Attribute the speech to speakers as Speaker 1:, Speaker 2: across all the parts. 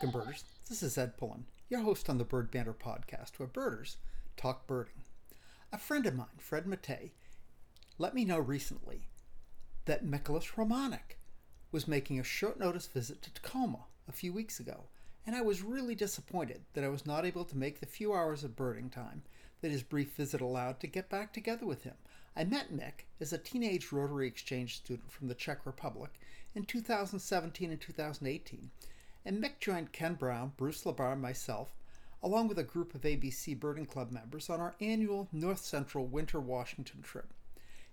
Speaker 1: Welcome, birders. This is Ed Pullen, your host on the Bird Banter podcast, where birders talk birding. A friend of mine, Fred Matei, let me know recently that Miklas Romanek was making a short notice visit to Tacoma a few weeks ago, and I was really disappointed that I was not able to make the few hours of birding time that his brief visit allowed to get back together with him. I met Mick as a teenage Rotary Exchange student from the Czech Republic in 2017 and 2018 and Mick joined Ken Brown, Bruce LaBar, and myself, along with a group of ABC Birding Club members, on our annual North Central Winter Washington trip.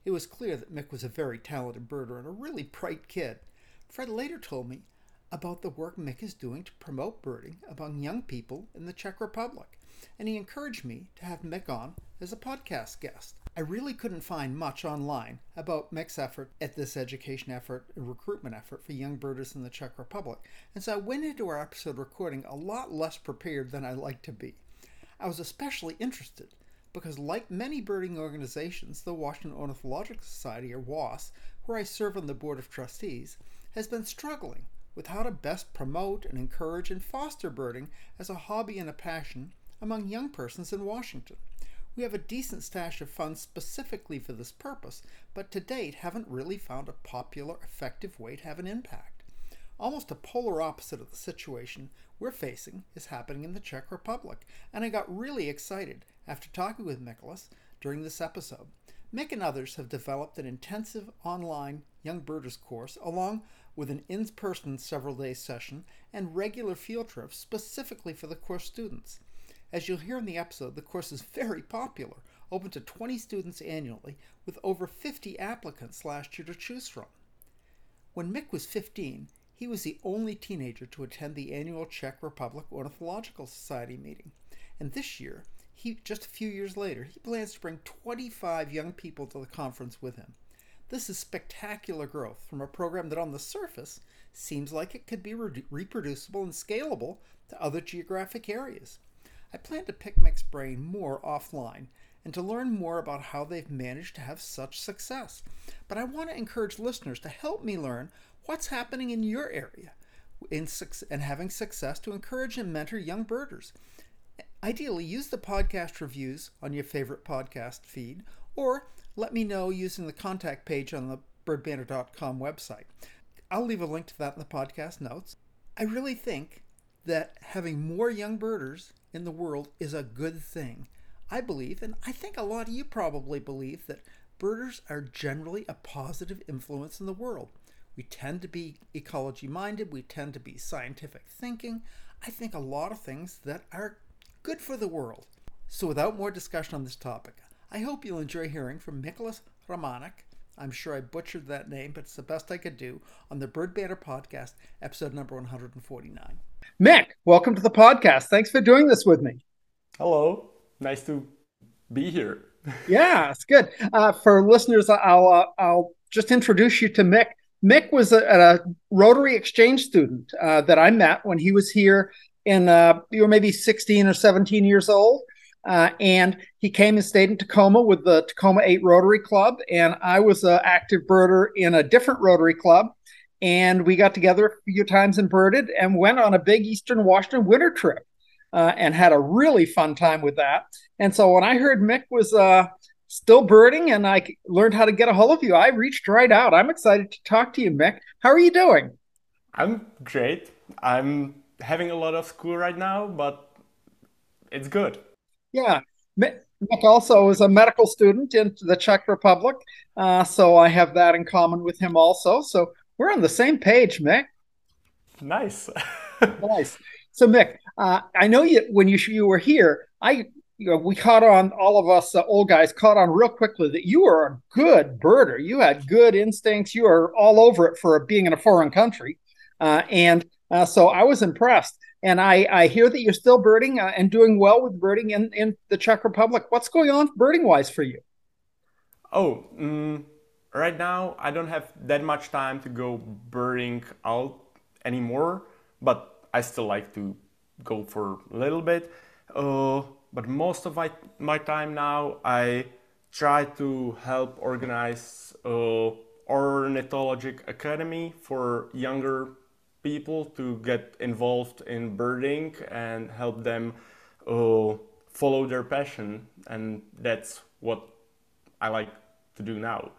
Speaker 1: It was clear that Mick was a very talented birder and a really bright kid. Fred later told me about the work Mick is doing to promote birding among young people in the Czech Republic, and he encouraged me to have Mick on as a podcast guest. I really couldn't find much online about Mick's effort at this education effort and recruitment effort for young birders in the Czech Republic, and so I went into our episode recording a lot less prepared than I like to be. I was especially interested because, like many birding organizations, the Washington Ornithological Society, or WOS, where I serve on the Board of Trustees, has been struggling with how to best promote and encourage and foster birding as a hobby and a passion among young persons in Washington. We have a decent stash of funds specifically for this purpose, but to date haven't really found a popular, effective way to have an impact. Almost a polar opposite of the situation we're facing is happening in the Czech Republic, and I got really excited after talking with Miklas during this episode. Mick and others have developed an intensive online Young Birders course along with an in person several day session and regular field trips specifically for the course students. As you'll hear in the episode, the course is very popular, open to 20 students annually, with over 50 applicants last year to choose from. When Mick was 15, he was the only teenager to attend the annual Czech Republic Ornithological Society meeting. And this year, he just a few years later, he plans to bring 25 young people to the conference with him. This is spectacular growth from a program that on the surface seems like it could be re- reproducible and scalable to other geographic areas. I plan to pick Mick's brain more offline and to learn more about how they've managed to have such success. But I want to encourage listeners to help me learn what's happening in your area in and having success to encourage and mentor young birders. Ideally, use the podcast reviews on your favorite podcast feed or let me know using the contact page on the birdbanter.com website. I'll leave a link to that in the podcast notes. I really think that having more young birders in the world is a good thing. I believe, and I think a lot of you probably believe, that birders are generally a positive influence in the world. We tend to be ecology minded, we tend to be scientific thinking. I think a lot of things that are good for the world. So, without more discussion on this topic, I hope you'll enjoy hearing from Miklas Romanek. I'm sure I butchered that name, but it's the best I could do on the Bird Banter podcast, episode number 149. Mick, welcome to the podcast. Thanks for doing this with me.
Speaker 2: Hello. Nice to be here.
Speaker 1: yeah, it's good. Uh, for listeners, I'll uh, I'll just introduce you to Mick. Mick was a, a Rotary Exchange student uh, that I met when he was here in uh, you were maybe 16 or 17 years old. Uh, and he came and stayed in Tacoma with the Tacoma 8 Rotary Club. And I was an active birder in a different Rotary Club and we got together a few times and birded and went on a big Eastern Washington winter trip uh, and had a really fun time with that. And so when I heard Mick was uh, still birding and I learned how to get a hold of you, I reached right out. I'm excited to talk to you, Mick. How are you doing?
Speaker 2: I'm great. I'm having a lot of school right now, but it's good.
Speaker 1: Yeah. Mick also is a medical student in the Czech Republic, uh, so I have that in common with him also. So we're on the same page, Mick.
Speaker 2: Nice.
Speaker 1: nice. So, Mick, uh, I know you when you you were here. I you know we caught on all of us uh, old guys caught on real quickly that you were a good birder. You had good instincts. You were all over it for being in a foreign country, uh, and uh, so I was impressed. And I, I hear that you're still birding uh, and doing well with birding in, in the Czech Republic. What's going on birding wise for you?
Speaker 2: Oh, um, right now I don't have that much time to go birding out anymore, but I still like to go for a little bit. Uh, but most of my, my time now I try to help organize uh, ornithologic academy for younger people to get involved in birding and help them uh, follow their passion. And that's what I like to do now.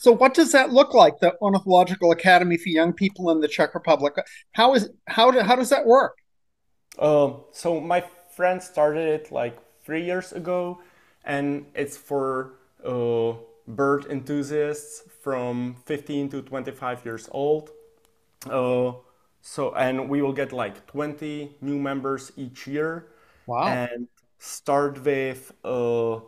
Speaker 3: So, what does that look like? The Ornithological Academy for Young People in the Czech Republic. How is how do, how does that work?
Speaker 2: Uh, so my friend started it like three years ago, and it's for uh, bird enthusiasts from 15 to 25 years old. Uh, so and we will get like 20 new members each year.
Speaker 3: Wow!
Speaker 2: And start with uh,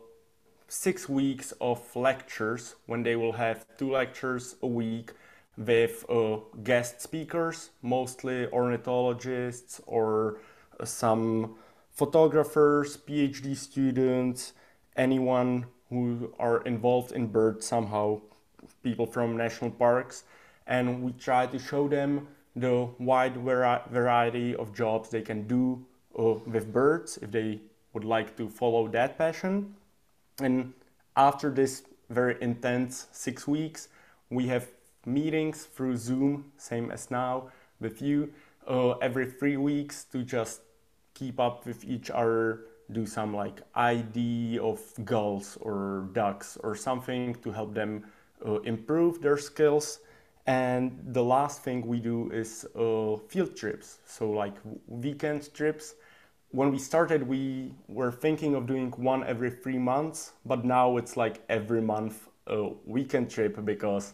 Speaker 2: six weeks of lectures when they will have two lectures a week with uh, guest speakers, mostly ornithologists or some photographers, PhD students, anyone who are involved in birds somehow, people from national parks. And we try to show them the wide variety of jobs they can do uh, with birds if they would like to follow that passion. And after this very intense six weeks, we have meetings through Zoom, same as now, with you uh, every three weeks to just keep up with each other, do some like ID of gulls or ducks or something to help them uh, improve their skills. And the last thing we do is uh, field trips, so like weekend trips when we started, we were thinking of doing one every three months, but now it's like every month a weekend trip because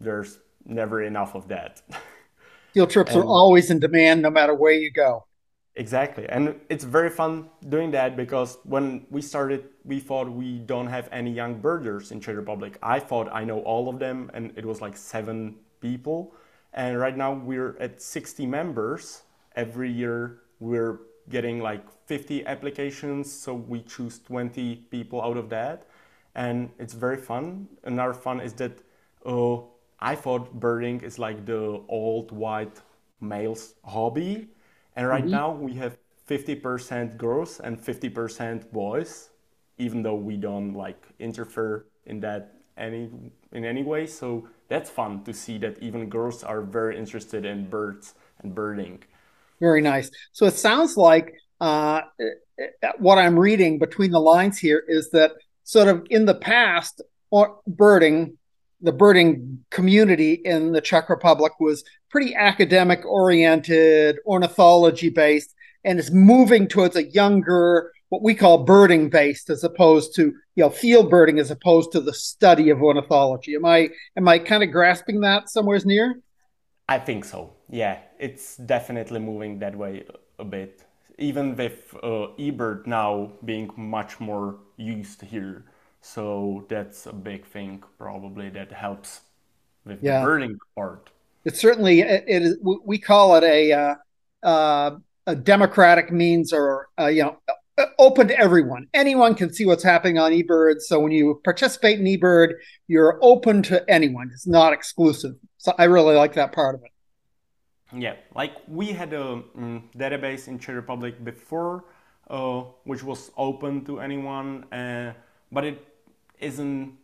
Speaker 2: there's never enough of that.
Speaker 3: Field trips and, are always in demand no matter where you go.
Speaker 2: Exactly. And it's very fun doing that because when we started, we thought we don't have any young birders in Czech Republic. I thought I know all of them, and it was like seven people. And right now we're at 60 members. Every year we're getting like 50 applications, so we choose 20 people out of that, and it's very fun. Another fun is that uh, I thought birding is like the old white males hobby, and right mm-hmm. now we have 50% girls and 50% boys, even though we don't like interfere in that any in any way. So that's fun to see that even girls are very interested in birds and birding.
Speaker 3: Very nice. So it sounds like uh, what I'm reading between the lines here is that sort of in the past, or birding, the birding community in the Czech Republic was pretty academic oriented, ornithology based, and is moving towards a younger, what we call birding based, as opposed to you know field birding, as opposed to the study of ornithology. Am I am I kind of grasping that somewheres near?
Speaker 2: I think so. Yeah, it's definitely moving that way a bit. Even with uh, eBird now being much more used here, so that's a big thing probably that helps with yeah. the birding part.
Speaker 3: It's certainly it, it is. We call it a uh, uh, a democratic means, or uh, you know, open to everyone. Anyone can see what's happening on eBird. So when you participate in eBird, you're open to anyone. It's not exclusive. So I really like that part of it.
Speaker 2: Yeah, like we had a um, database in Czech Republic before, uh, which was open to anyone, uh, but it isn't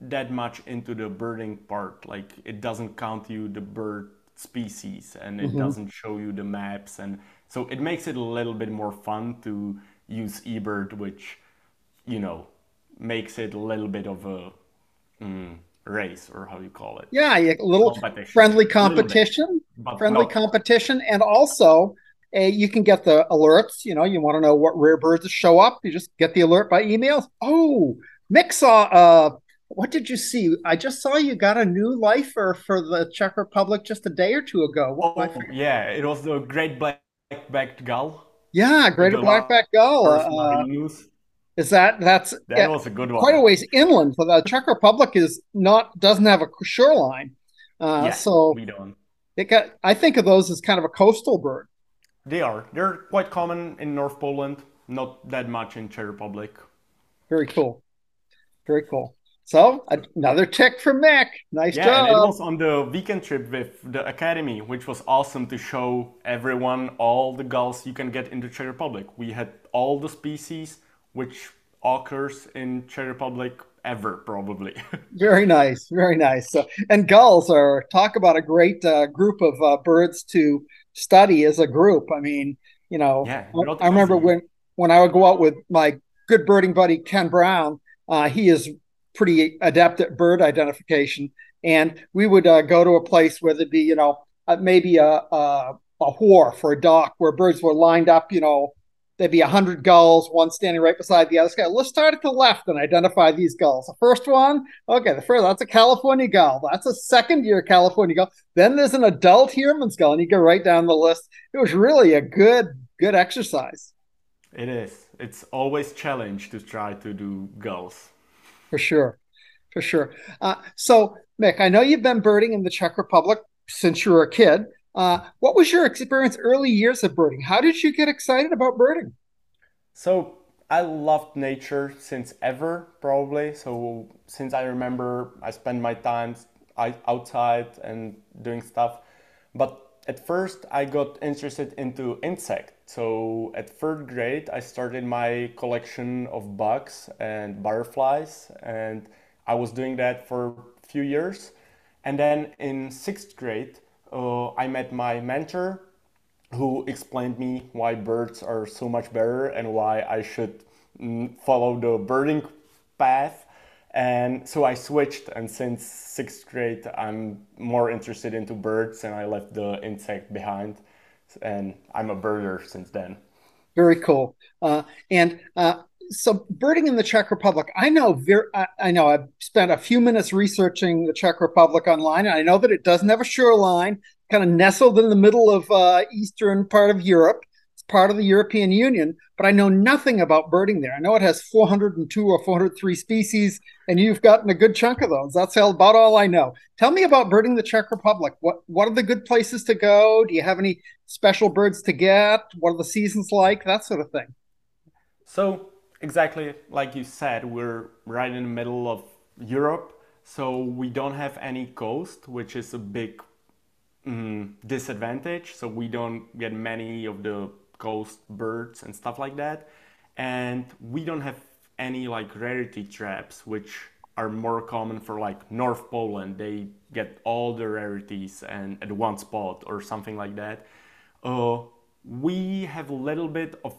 Speaker 2: that much into the birding part. Like it doesn't count you the bird species, and it mm-hmm. doesn't show you the maps, and so it makes it a little bit more fun to use eBird, which you know makes it a little bit of a. Mm, race or how you call it.
Speaker 3: Yeah, a little competition. friendly competition, friendly competition, and also uh, you can get the alerts. You know, you want to know what rare birds show up. You just get the alert by email. Oh, Mick saw. Uh, what did you see? I just saw you got a new lifer for the Czech Republic just a day or two ago.
Speaker 2: oh, yeah, it was the great black-backed gull.
Speaker 3: Yeah, great black-backed gull. Uh, is that that's
Speaker 2: that yeah, was a good one.
Speaker 3: Quite a ways inland. So the Czech Republic is not doesn't have a shoreline. Uh, yeah, so we don't. Got. I think of those as kind of a coastal bird.
Speaker 2: They are. They're quite common in North Poland. Not that much in Czech Republic.
Speaker 3: Very cool. Very cool. So another tick from Mick. Nice
Speaker 2: yeah,
Speaker 3: job.
Speaker 2: And it was on the weekend trip with the academy, which was awesome to show everyone all the gulls you can get in the Czech Republic. We had all the species which occurs in Czech Republic ever, probably.
Speaker 3: very nice, very nice. So, and gulls are talk about a great uh, group of uh, birds to study as a group. I mean, you know,
Speaker 2: Yeah,
Speaker 3: I, I remember when when I would go out with my good birding buddy Ken Brown. Uh, he is pretty adept at bird identification, and we would uh, go to a place where there'd be, you know, uh, maybe a, a a wharf or a dock where birds were lined up. You know, there'd be a hundred gulls, one standing right beside the other. guy. Let's start at the left and identify these gulls. The first one, okay, the first that's a California gull. That's a second year California gull. Then there's an adult Heermann's gull, and you go right down the list. It was really a good good exercise.
Speaker 2: It is. It's always challenge to try to do gulls.
Speaker 3: For sure, for sure. Uh, so, Mick, I know you've been birding in the Czech Republic since you were a kid. Uh, what was your experience early years of birding? How did you get excited about birding?
Speaker 2: So I loved nature since ever, probably. So since I remember, I spent my time outside and doing stuff. But at first, I got interested into insects. So at third grade, I started my collection of bugs and butterflies, and I was doing that for a few years. And then in sixth grade, uh, I met my mentor who explained me why birds are so much better and why I should mm, follow the birding path. And so I switched, and since sixth grade, I'm more interested into birds, and I left the insect behind, and I'm a birder since then.
Speaker 3: Very cool. Uh, and uh, so, birding in the Czech Republic, I know. Very, I, I know. I've spent a few minutes researching the Czech Republic online, and I know that it doesn't have a shoreline. Kind of nestled in the middle of uh, eastern part of Europe. It's part of the European Union, but I know nothing about birding there. I know it has 402 or 403 species, and you've gotten a good chunk of those. That's about all I know. Tell me about birding the Czech Republic. What what are the good places to go? Do you have any special birds to get? What are the seasons like? That sort of thing.
Speaker 2: So, exactly like you said, we're right in the middle of Europe, so we don't have any coast, which is a big mm, disadvantage. So, we don't get many of the coast birds and stuff like that. And we don't have any like rarity traps, which are more common for like North Poland. They get all the rarities and at one spot or something like that. Uh, we have a little bit of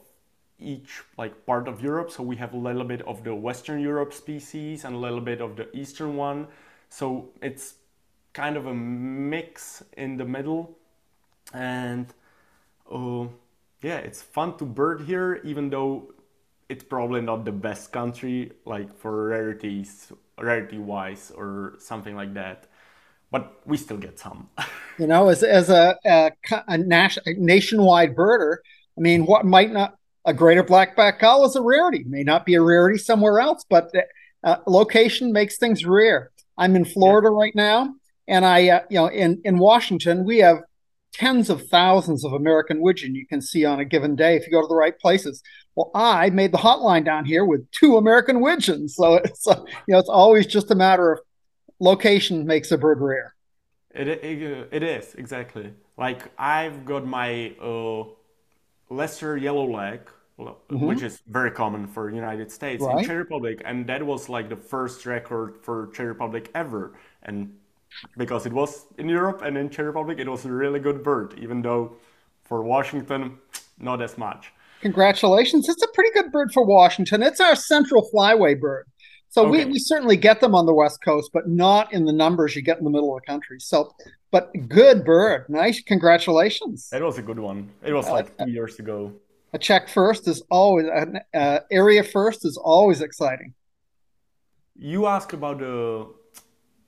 Speaker 2: each like part of Europe. So we have a little bit of the Western Europe species and a little bit of the Eastern one. So it's kind of a mix in the middle. And uh, yeah, it's fun to bird here, even though it's probably not the best country like for rarities, rarity wise or something like that. But we still get some.
Speaker 3: You know, as as a a, a, a nationwide birder, I mean, what might not a greater blackback gull is a rarity. May not be a rarity somewhere else, but uh, location makes things rare. I'm in Florida yeah. right now, and I, uh, you know, in in Washington, we have tens of thousands of American widgeon you can see on a given day if you go to the right places. Well, I made the hotline down here with two American widgeons, so it's uh, you know it's always just a matter of location makes a bird rare.
Speaker 2: It it, it is exactly like I've got my uh, lesser yellow leg, mm-hmm. which is very common for United States right. in Czech Republic, and that was like the first record for Czech Republic ever, and because it was in Europe and in Czech Republic, it was a really good bird, even though for Washington, not as much.
Speaker 3: Congratulations! It's a pretty good bird for Washington. It's our central flyway bird. So okay. we, we certainly get them on the West Coast, but not in the numbers you get in the middle of the country. So, but good bird. Nice. Congratulations.
Speaker 2: That was a good one. It was like uh, two years ago.
Speaker 3: A Czech first is always, an uh, area first is always exciting.
Speaker 2: You asked about the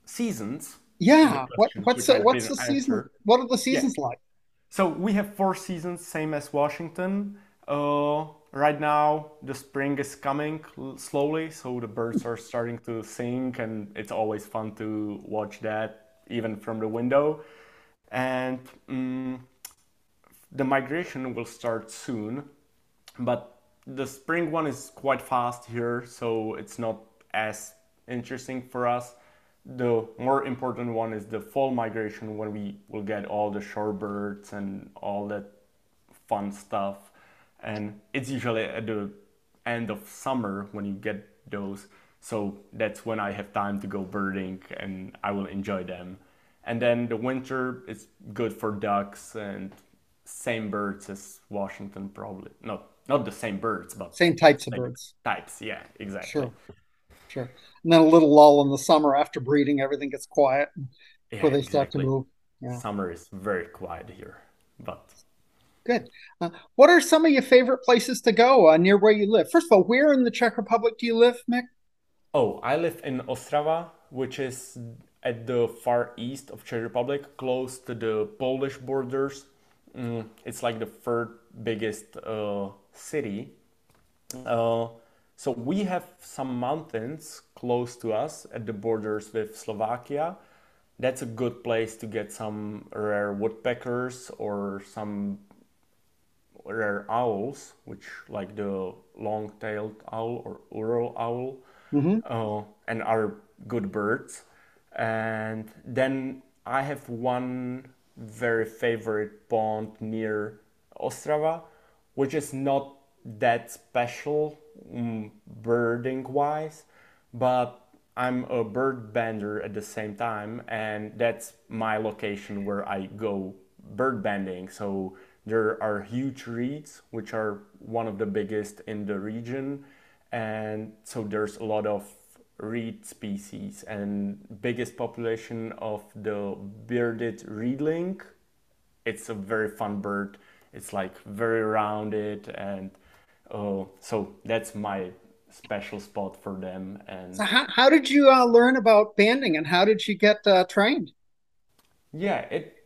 Speaker 2: seasons.
Speaker 3: Yeah. What, what's the, what's the season? What are the seasons yeah. like?
Speaker 2: So we have four seasons, same as Washington. Uh, right now the spring is coming slowly so the birds are starting to sing and it's always fun to watch that even from the window. And um, the migration will start soon but the spring one is quite fast here so it's not as interesting for us. The more important one is the fall migration when we will get all the shorebirds and all that fun stuff and it's usually at the end of summer when you get those. So that's when I have time to go birding and I will enjoy them. And then the winter is good for ducks and same birds as Washington, probably. Not not the same birds, but
Speaker 3: same types of birds.
Speaker 2: Types, yeah, exactly.
Speaker 3: Sure, sure. And then a little lull in the summer after breeding, everything gets quiet before yeah, they start to move.
Speaker 2: Yeah. Summer is very quiet here, but
Speaker 3: good. Uh, what are some of your favorite places to go uh, near where you live? First of all, where in the Czech Republic do you live, Mick?
Speaker 2: Oh, I live in Ostrava, which is at the far east of Czech Republic, close to the Polish borders. Mm, it's like the third biggest uh, city. Uh, so we have some mountains close to us at the borders with Slovakia. That's a good place to get some rare woodpeckers or some rare owls, which like the long-tailed owl or Ural owl, mm-hmm. uh, and are good birds. And then I have one very favorite pond near Ostrava, which is not that special um, birding wise, but I'm a bird bander at the same time, and that's my location where I go bird banding. So there are huge reeds, which are one of the biggest in the region, and so there's a lot of reed species and biggest population of the bearded reedling. It's a very fun bird. It's like very rounded and uh, so that's my special spot for them. And
Speaker 3: so how, how did you uh, learn about banding and how did you get uh, trained?
Speaker 2: Yeah, it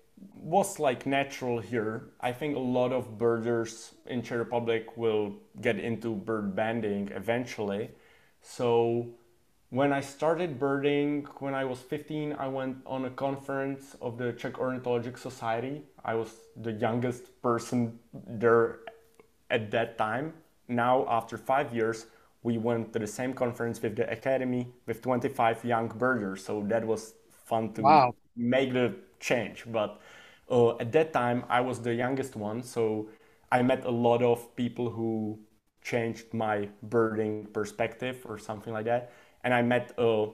Speaker 2: was like natural here. I think a lot of birders in Czech Republic will get into bird banding eventually. So when I started birding when I was 15, I went on a conference of the Czech Ornithologic Society. I was the youngest person there at that time. Now, after five years, we went to the same conference with the academy with 25 young birders. So that was fun to wow. make the change. But uh, at that time, I was the youngest one. So I met a lot of people who changed my birding perspective or something like that and I met a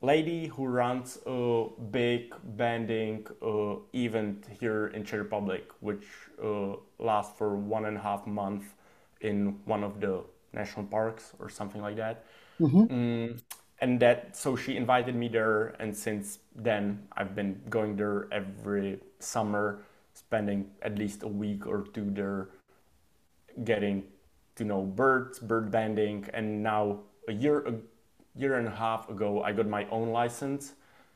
Speaker 2: lady who runs a big banding uh, event here in Czech Republic, which uh, lasts for one and a half month in one of the national parks or something like that. Mm-hmm. Mm, and that so she invited me there, and since then I've been going there every summer, spending at least a week or two there, getting to know birds, bird banding, and now a year a year and a half ago, I got my own license.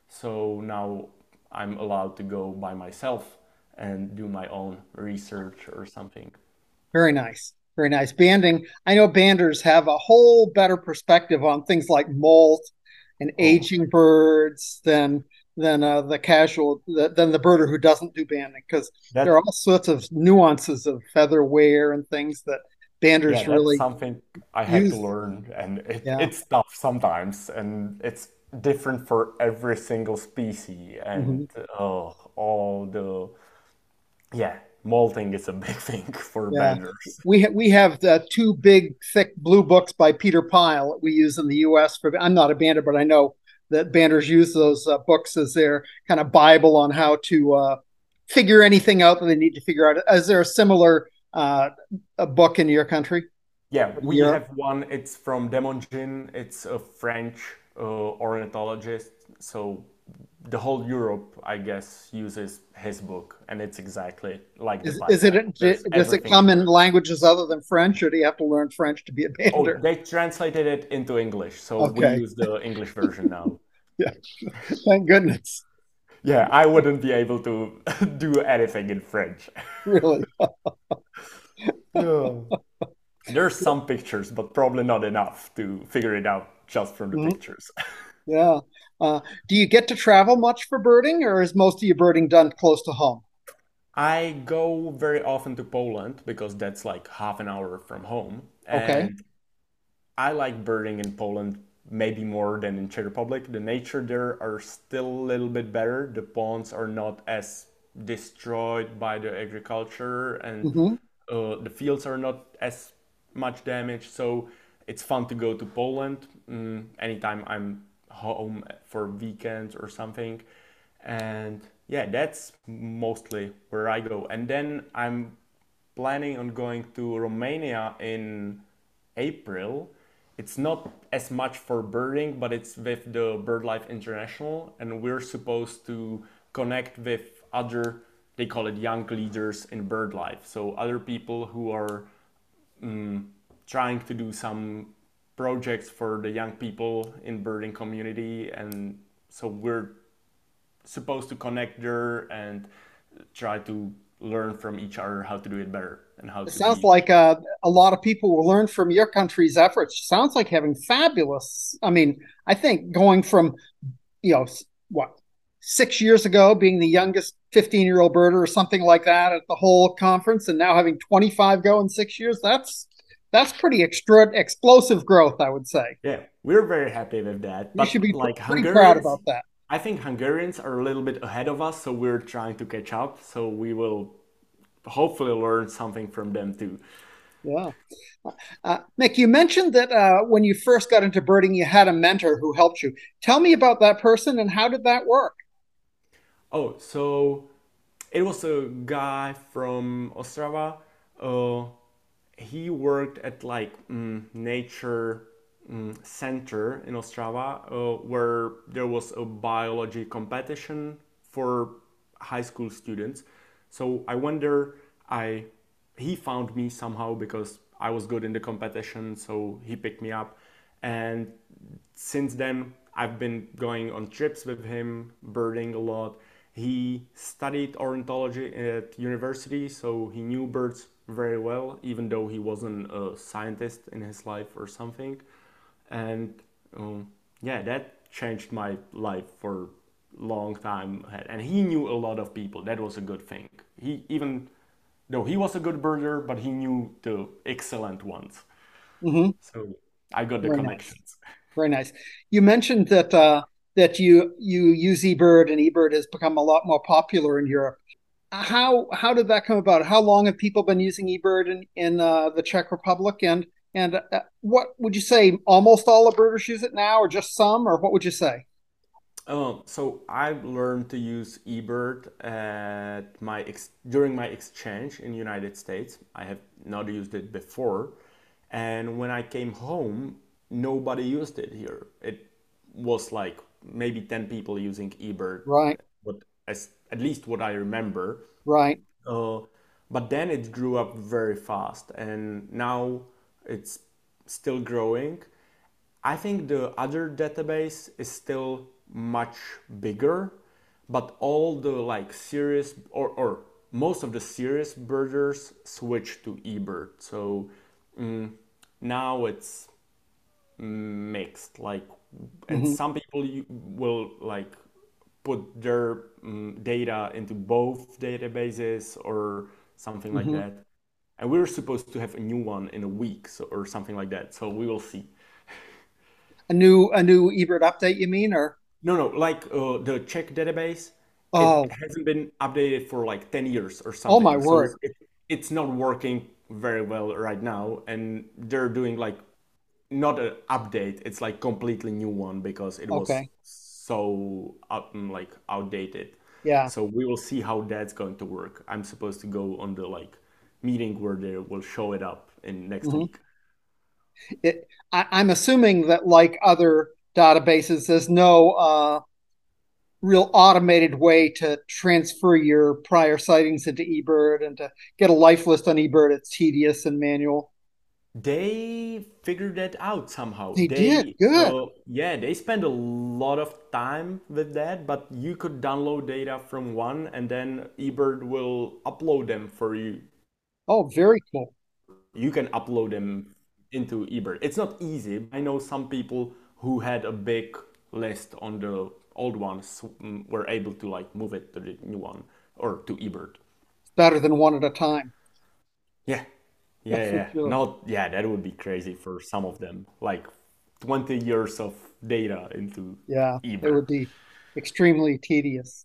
Speaker 2: So now I'm allowed to go by myself and do my own research or something.
Speaker 3: Very nice. Very nice. Banding. I know banders have a whole better perspective on things like molt and oh. aging birds than than uh, the casual than the birder who doesn't do banding because there are all sorts of nuances of feather wear and things that Bander's yeah, really
Speaker 2: something I had use. to learn, and it, yeah. it's tough sometimes, and it's different for every single species, and mm-hmm. uh, all the yeah molting is a big thing for yeah. banders.
Speaker 3: We ha- we have the two big thick blue books by Peter Pyle that we use in the U.S. for. I'm not a bander, but I know that banders use those uh, books as their kind of bible on how to uh, figure anything out that they need to figure out. Is there a similar uh, a book in your country?
Speaker 2: Yeah, we Europe? have one. It's from Demongin. It's a French uh, ornithologist. So the whole Europe, I guess, uses his book, and it's exactly like
Speaker 3: is, is it? Does, does it come in languages other than French, or do you have to learn French to be a painter?
Speaker 2: Oh, they translated it into English, so okay. we use the English version now.
Speaker 3: yeah, thank goodness.
Speaker 2: Yeah, I wouldn't be able to do anything in French.
Speaker 3: Really?
Speaker 2: There's some pictures, but probably not enough to figure it out just from the mm-hmm. pictures.
Speaker 3: yeah. Uh, do you get to travel much for birding, or is most of your birding done close to home?
Speaker 2: I go very often to Poland because that's like half an hour from home.
Speaker 3: Okay.
Speaker 2: I like birding in Poland maybe more than in Czech Republic. The nature there are still a little bit better. The ponds are not as destroyed by the agriculture and mm-hmm uh, the fields are not as much damaged. So it's fun to go to Poland mm, anytime I'm home for weekends or something. And yeah, that's mostly where I go. And then I'm planning on going to Romania in April. It's not as much for birding, but it's with the BirdLife International, and we're supposed to connect with other, they call it young leaders in BirdLife. So other people who are um, trying to do some projects for the young people in birding community, and so we're supposed to connect there and try to learn from each other how to do it better and how
Speaker 3: it
Speaker 2: to
Speaker 3: sounds
Speaker 2: be-
Speaker 3: like uh, a lot of people will learn from your country's efforts. Sounds like having fabulous i mean i think going from you know what six years ago being the youngest 15 year old birder or something like that at the whole conference and now having 25 go in six years that's that's pretty extra explosive growth i would say
Speaker 2: yeah we're very happy with that
Speaker 3: you should be
Speaker 2: like
Speaker 3: pretty proud about that
Speaker 2: I think Hungarians are a little bit ahead of us, so we're trying to catch up. So we will hopefully learn something from them too.
Speaker 3: Yeah. Uh, Mick, you mentioned that uh, when you first got into birding, you had a mentor who helped you. Tell me about that person and how did that work?
Speaker 2: Oh, so it was a guy from Ostrava. Uh, he worked at like mm, nature um, center in Ostrava uh, where there was a biology competition for high school students. So I wonder, I he found me somehow because I was good in the competition, so he picked me up, and since then I've been going on trips with him, birding a lot. He studied ornithology at university, so he knew birds very well, even though he wasn't a scientist in his life or something. And um, yeah that changed my life for a long time. And he knew a lot of people. That was a good thing. He even though he was a good birder but he knew the excellent ones. Mm-hmm. so i got the very connections.
Speaker 3: Nice. very nice. You mentioned that uh, that you you use ebird and ebird has become a lot more popular in europe how how did that come about how long have people been using ebird in, in uh, the czech republic and and uh, what would you say? Almost all the birders use it now, or just some, or what would you say?
Speaker 2: Um, so I learned to use eBird at my ex- during my exchange in United States. I have not used it before, and when I came home, nobody used it here. It was like maybe ten people using eBird.
Speaker 3: Right.
Speaker 2: But as at least what I remember.
Speaker 3: Right.
Speaker 2: Uh, but then it grew up very fast, and now it's still growing. I think the other database is still much bigger, but all the like serious or, or most of the serious birders switch to eBird. So mm, now it's mixed. Like, and mm-hmm. some people will like put their um, data into both databases or something mm-hmm. like that. And we are supposed to have a new one in a week so, or something like that. So we will see.
Speaker 3: A new a new ebird update you mean or?
Speaker 2: No no like uh, the czech database. Oh. it hasn't been updated for like 10 years or something
Speaker 3: oh my so word.
Speaker 2: it, it's not working very well right now and they're doing like not an update. It's like completely new one because it was okay. So up, like outdated
Speaker 3: yeah
Speaker 2: so we will see how that's going to work i'm supposed to go on the like meeting where they will show it up in next mm-hmm. week.
Speaker 3: It, I, am assuming that, like other databases, there's no uh, real automated way to transfer your prior sightings into eBird and to get a life list on eBird. It's tedious and manual.
Speaker 2: They figured that out somehow.
Speaker 3: They, they did good. Uh,
Speaker 2: yeah, they spent a lot of time with that, but you could download data from one, and then eBird will upload them for you
Speaker 3: Oh, very cool.
Speaker 2: You can upload them into eBird. It's not easy. I know some people who had a big list on the old ones mm, were able to like move it to the new one or to eBird.
Speaker 3: Better than one at a time.
Speaker 2: Yeah. Yeah, yeah. Sure. Yeah, that would be crazy for some of them. Like 20 years of data into
Speaker 3: Yeah. It would be extremely tedious.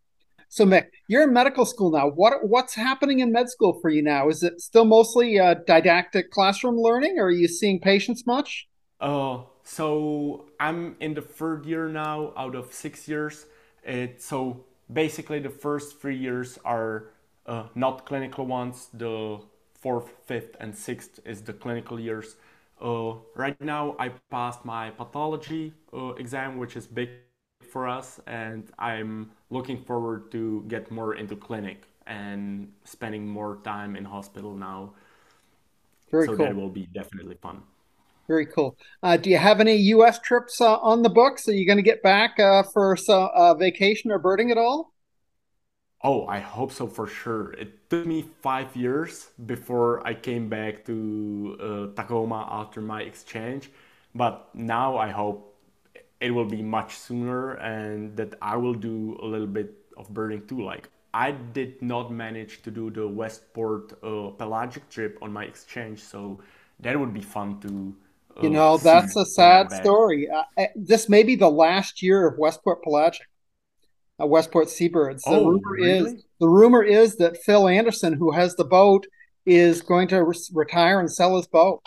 Speaker 3: So, Mick, you're in medical school now. What what's happening in med school for you now? Is it still mostly uh, didactic classroom learning, or are you seeing patients much?
Speaker 2: Uh, so I'm in the third year now out of six years. It, so basically, the first three years are uh, not clinical ones. The fourth, fifth, and sixth is the clinical years. Uh, right now, I passed my pathology uh, exam, which is big for us, and I'm looking forward to get more into clinic and spending more time in hospital now.
Speaker 3: Very
Speaker 2: so
Speaker 3: cool.
Speaker 2: that will be definitely fun.
Speaker 3: Very cool. Uh, do you have any U.S. trips uh, on the books? Are you going to get back uh, for some uh, vacation or birding at all?
Speaker 2: Oh, I hope so for sure. It took me five years before I came back to uh, Tacoma after my exchange, but now I hope it will be much sooner and that I will do a little bit of birding too. Like I did not manage to do the Westport uh, pelagic trip on my exchange, so that would be fun to.
Speaker 3: Uh, you know, that's a sad story. Uh, this may be the last year of Westport pelagic uh, Westport Seabirds. The
Speaker 2: oh,
Speaker 3: rumor
Speaker 2: really?
Speaker 3: is the rumor is that Phil Anderson, who has the boat, is going to re- retire and sell his boat.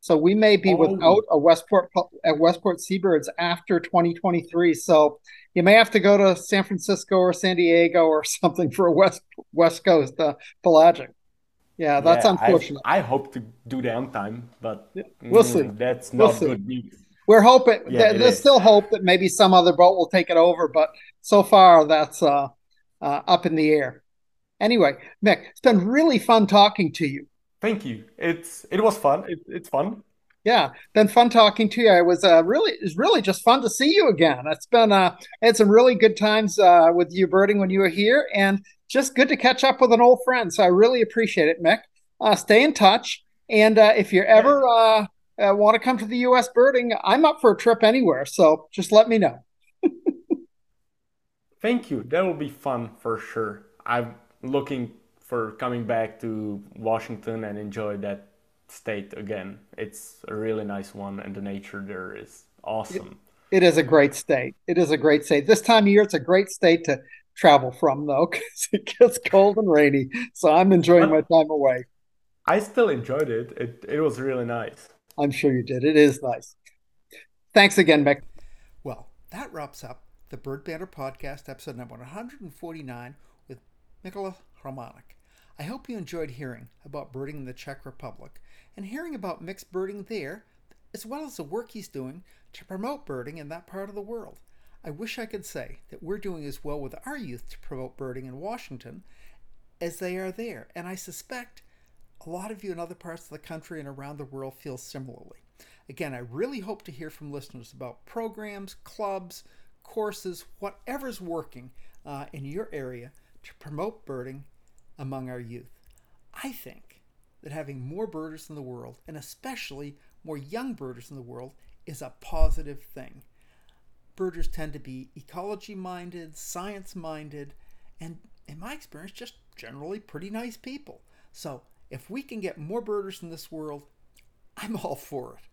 Speaker 3: So we may be oh. without a Westport a Westport Seabirds after 2023. So you may have to go to San Francisco or San Diego or something for a West West Coast uh, pelagic. Yeah, that's
Speaker 2: yeah,
Speaker 3: unfortunate.
Speaker 2: I, I, hope to do downtime, but
Speaker 3: we'll see.
Speaker 2: Mm, that's
Speaker 3: we'll
Speaker 2: not
Speaker 3: see.
Speaker 2: good news.
Speaker 3: We're hoping
Speaker 2: Yeah,
Speaker 3: there's
Speaker 2: is.
Speaker 3: still hope that maybe some other boat will take it over, but so far that's uh, uh, up in the air. Anyway, Mick, it's been really fun talking to you.
Speaker 2: Thank you. It's it was fun. It, it's fun.
Speaker 3: Yeah, been fun talking to you. It was uh, really it was really just fun to see you again. It's been uh, had some really good times uh, with you birding when you were here, and just good to catch up with an old friend. So I really appreciate it, Mick. Uh, stay in touch, and uh, if you're ever uh, uh, want to come to the U.S. birding, I'm up for a trip anywhere. So just let me know.
Speaker 2: Thank you. That will be fun for sure. I'm looking for coming back to Washington and enjoy that state again. It's a really nice one, and the nature there is awesome.
Speaker 3: It is a great state. It is a great state. This time of year, it's a great state to travel from, though, because it gets cold and rainy. So I'm enjoying my time away.
Speaker 2: I still enjoyed it. It it was really nice.
Speaker 3: I'm sure you did. It is nice. Thanks again, Mick.
Speaker 1: Well, that wraps up the Bird Banter Podcast, episode number 149 with Mikola Romanek. I hope you enjoyed hearing about birding in the Czech Republic and hearing about Mick's birding there, as well as the work he's doing to promote birding in that part of the world. I wish I could say that we're doing as well with our youth to promote birding in Washington as they are there, and I suspect a lot of you in other parts of the country and around the world feel similarly. Again, I really hope to hear from listeners about programs, clubs, courses, whatever's working uh, in your area to promote birding among our youth. I think that having more birders in the world, and especially more young birders in the world, is a positive thing. Birders tend to be ecology minded, science minded, and in my experience, just generally pretty nice people. So if we can get more birders in this world, I'm all for it.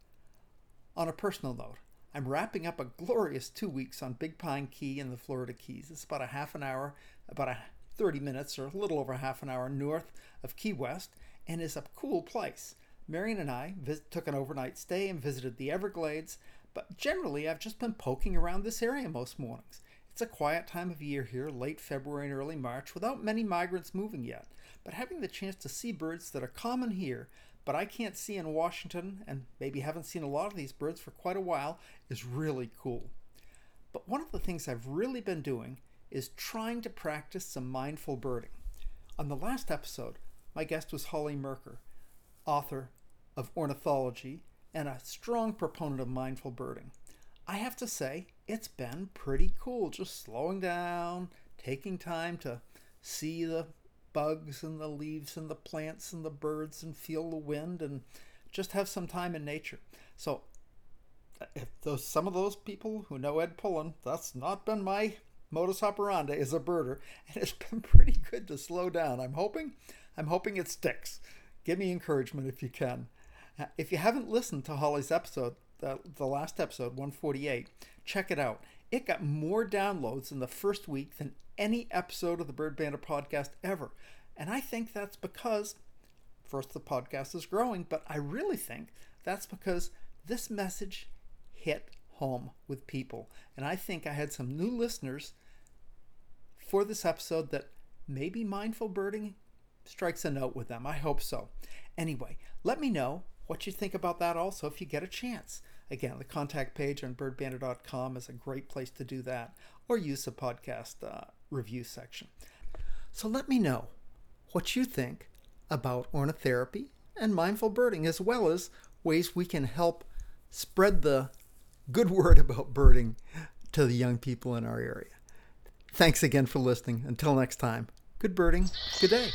Speaker 1: On a personal note, I'm wrapping up a glorious two weeks on Big Pine Key in the Florida Keys. It's about a half an hour, about a 30 minutes or a little over half an hour north of Key West and is a cool place. Marion and I took an overnight stay and visited the Everglades, but generally I've just been poking around this area most mornings. It's a quiet time of year here, late February and early March, without many migrants moving yet. But having the chance to see birds that are common here, but I can't see in Washington, and maybe haven't seen a lot of these birds for quite a while, is really cool. But one of the things I've really been doing is trying to practice some mindful birding. On the last episode, my guest was Holly Merker, author of Ornithology and a strong proponent of mindful birding. I have to say, it's been pretty cool just slowing down, taking time to see the bugs and the leaves and the plants and the birds and feel the wind and just have some time in nature. So, if those some of those people who know Ed Pullen, that's not been my modus operandi as a birder, and it's been pretty good to slow down. I'm hoping, I'm hoping it sticks. Give me encouragement if you can. Uh, if you haven't listened to Holly's episode, the, the last episode, 148, check it out. It got more downloads in the first week than any episode of the Bird Banter podcast ever. And I think that's because, first, the podcast is growing, but I really think that's because this message hit home with people. And I think I had some new listeners for this episode that maybe mindful birding strikes a note with them. I hope so. Anyway, let me know what you think about that also if you get a chance. Again, the contact page on birdbanter.com is a great place to do that, or use the podcast uh, review section. So let me know what you think about ornithotherapy and mindful birding, as well as ways we can help spread the good word about birding to the young people in our area. Thanks again for listening. Until next time, good birding, good day.